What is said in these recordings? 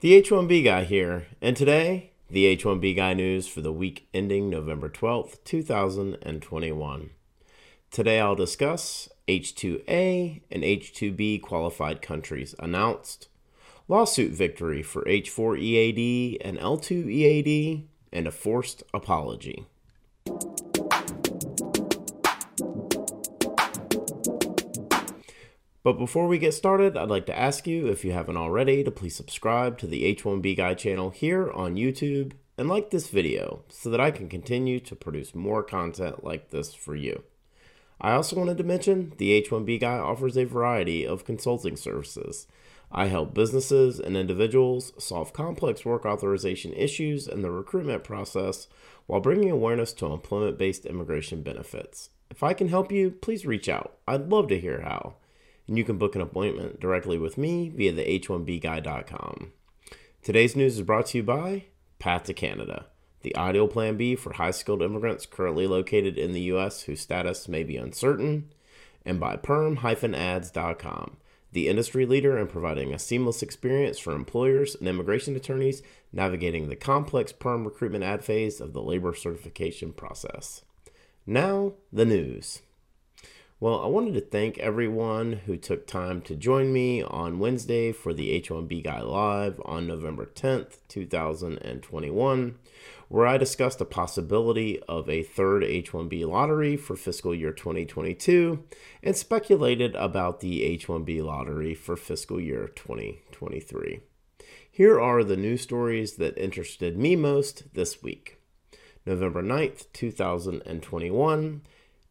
The H1B guy here, and today, the H1B guy news for the week ending November 12th, 2021. Today I'll discuss H2A and H2B qualified countries announced, lawsuit victory for H4 EAD and L2 EAD, and a forced apology. But before we get started, I'd like to ask you, if you haven't already, to please subscribe to the H1B Guy channel here on YouTube and like this video so that I can continue to produce more content like this for you. I also wanted to mention the H1B Guy offers a variety of consulting services. I help businesses and individuals solve complex work authorization issues in the recruitment process while bringing awareness to employment based immigration benefits. If I can help you, please reach out. I'd love to hear how and you can book an appointment directly with me via the h1bguy.com. Today's news is brought to you by Path to Canada, the ideal plan B for high skilled immigrants currently located in the U.S. whose status may be uncertain, and by perm-ads.com, the industry leader in providing a seamless experience for employers and immigration attorneys navigating the complex perm recruitment ad phase of the labor certification process. Now, the news. Well, I wanted to thank everyone who took time to join me on Wednesday for the H1B Guy Live on November 10th, 2021, where I discussed the possibility of a third H1B lottery for fiscal year 2022 and speculated about the H1B lottery for fiscal year 2023. Here are the news stories that interested me most this week. November 9th, 2021.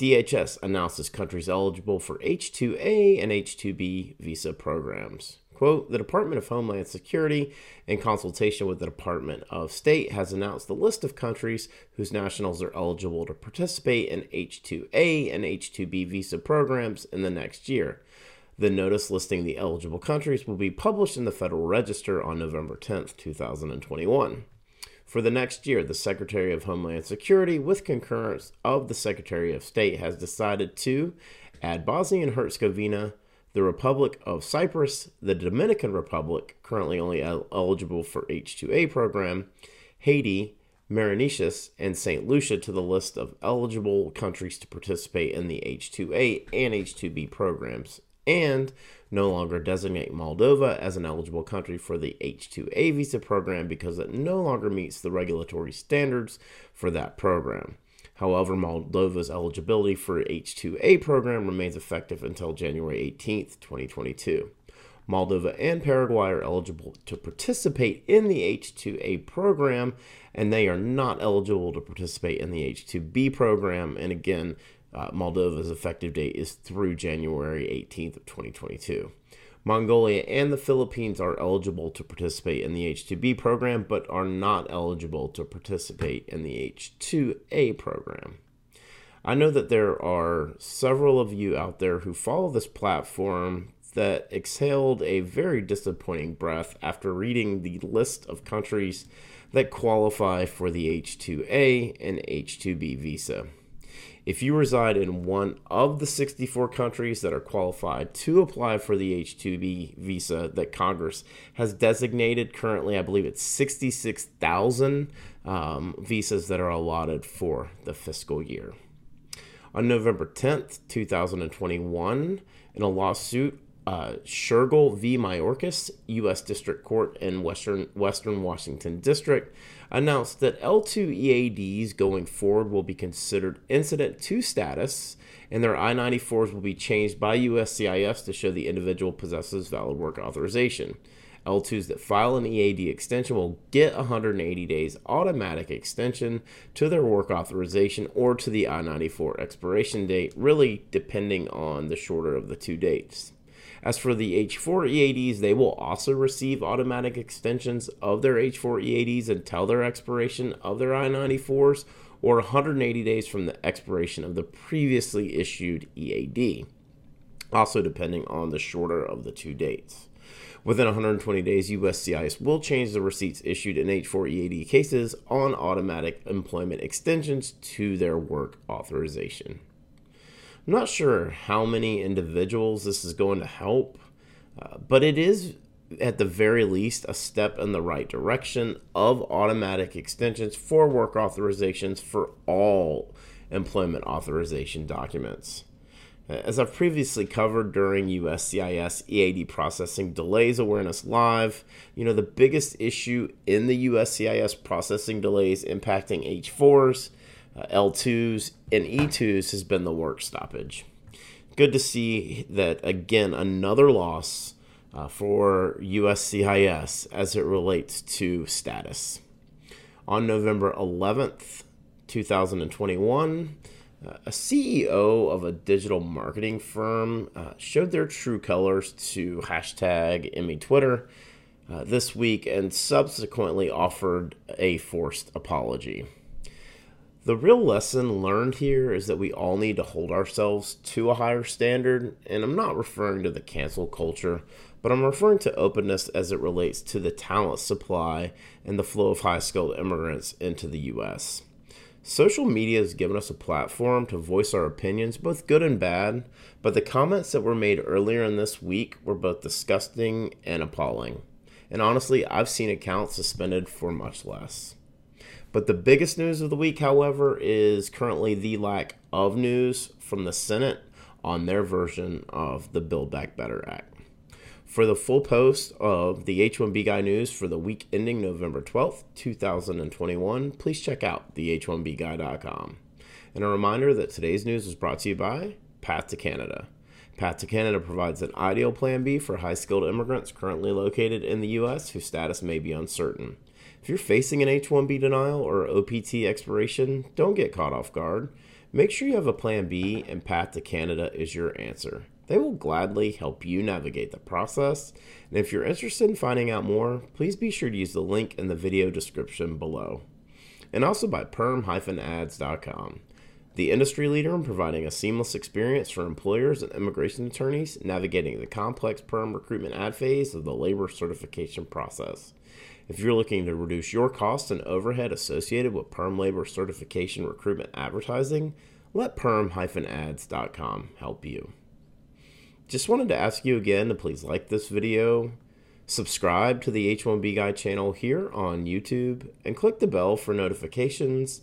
DHS announces countries eligible for H2A and H2B visa programs. Quote, the Department of Homeland Security, in consultation with the Department of State, has announced the list of countries whose nationals are eligible to participate in H2A and H2B visa programs in the next year. The notice listing the eligible countries will be published in the Federal Register on November 10, 2021. For the next year, the Secretary of Homeland Security, with concurrence of the Secretary of State, has decided to add Bosnia and Herzegovina, the Republic of Cyprus, the Dominican Republic, currently only el- eligible for H2A program, Haiti, Mauritius, and St. Lucia to the list of eligible countries to participate in the H2A and H2B programs, and no longer designate Moldova as an eligible country for the H2A visa program because it no longer meets the regulatory standards for that program. However, Moldova's eligibility for H2A program remains effective until January 18th, 2022. Moldova and Paraguay are eligible to participate in the H2A program, and they are not eligible to participate in the H2B program. And again, uh, Moldova's effective date is through January 18th of 2022. Mongolia and the Philippines are eligible to participate in the H2B program, but are not eligible to participate in the H2A program. I know that there are several of you out there who follow this platform that exhaled a very disappointing breath after reading the list of countries that qualify for the H2A and H2B visa. If you reside in one of the 64 countries that are qualified to apply for the H 2B visa that Congress has designated, currently, I believe it's 66,000 um, visas that are allotted for the fiscal year. On November 10th, 2021, in a lawsuit, uh, Shergill v. Mayorkas, U.S. District Court in Western, Western Washington District, announced that L2 EADs going forward will be considered incident to status, and their I 94s will be changed by USCIS to show the individual possesses valid work authorization. L2s that file an EAD extension will get 180 days automatic extension to their work authorization or to the I 94 expiration date, really depending on the shorter of the two dates. As for the H4 EADs, they will also receive automatic extensions of their H4 EADs until their expiration of their I 94s or 180 days from the expiration of the previously issued EAD, also depending on the shorter of the two dates. Within 120 days, USCIS will change the receipts issued in H4 EAD cases on automatic employment extensions to their work authorization. I'm not sure how many individuals this is going to help, uh, but it is at the very least, a step in the right direction of automatic extensions for work authorizations for all employment authorization documents. As I've previously covered during USCIS EAD processing delays awareness live, you know, the biggest issue in the USCIS processing delays impacting H4s, uh, L2s, and E2s has been the work stoppage. Good to see that, again, another loss uh, for USCIS as it relates to status. On November 11th, 2021, uh, a CEO of a digital marketing firm uh, showed their true colors to hashtag ImmiTwitter uh, this week and subsequently offered a forced apology. The real lesson learned here is that we all need to hold ourselves to a higher standard, and I'm not referring to the cancel culture, but I'm referring to openness as it relates to the talent supply and the flow of high skilled immigrants into the U.S. Social media has given us a platform to voice our opinions, both good and bad, but the comments that were made earlier in this week were both disgusting and appalling. And honestly, I've seen accounts suspended for much less. But the biggest news of the week, however, is currently the lack of news from the Senate on their version of the Build Back Better Act. For the full post of the H1B Guy news for the week ending November 12th, 2021, please check out the H1BGuy.com. And a reminder that today's news is brought to you by Path to Canada. Path to Canada provides an ideal plan B for high skilled immigrants currently located in the U.S. whose status may be uncertain. If you're facing an H 1B denial or OPT expiration, don't get caught off guard. Make sure you have a plan B, and Path to Canada is your answer. They will gladly help you navigate the process. And if you're interested in finding out more, please be sure to use the link in the video description below. And also by perm-ads.com, the industry leader in providing a seamless experience for employers and immigration attorneys navigating the complex perm recruitment ad phase of the labor certification process. If you're looking to reduce your costs and overhead associated with perm labor certification recruitment advertising, let perm-ads.com help you. Just wanted to ask you again to please like this video, subscribe to the H1B Guy channel here on YouTube, and click the bell for notifications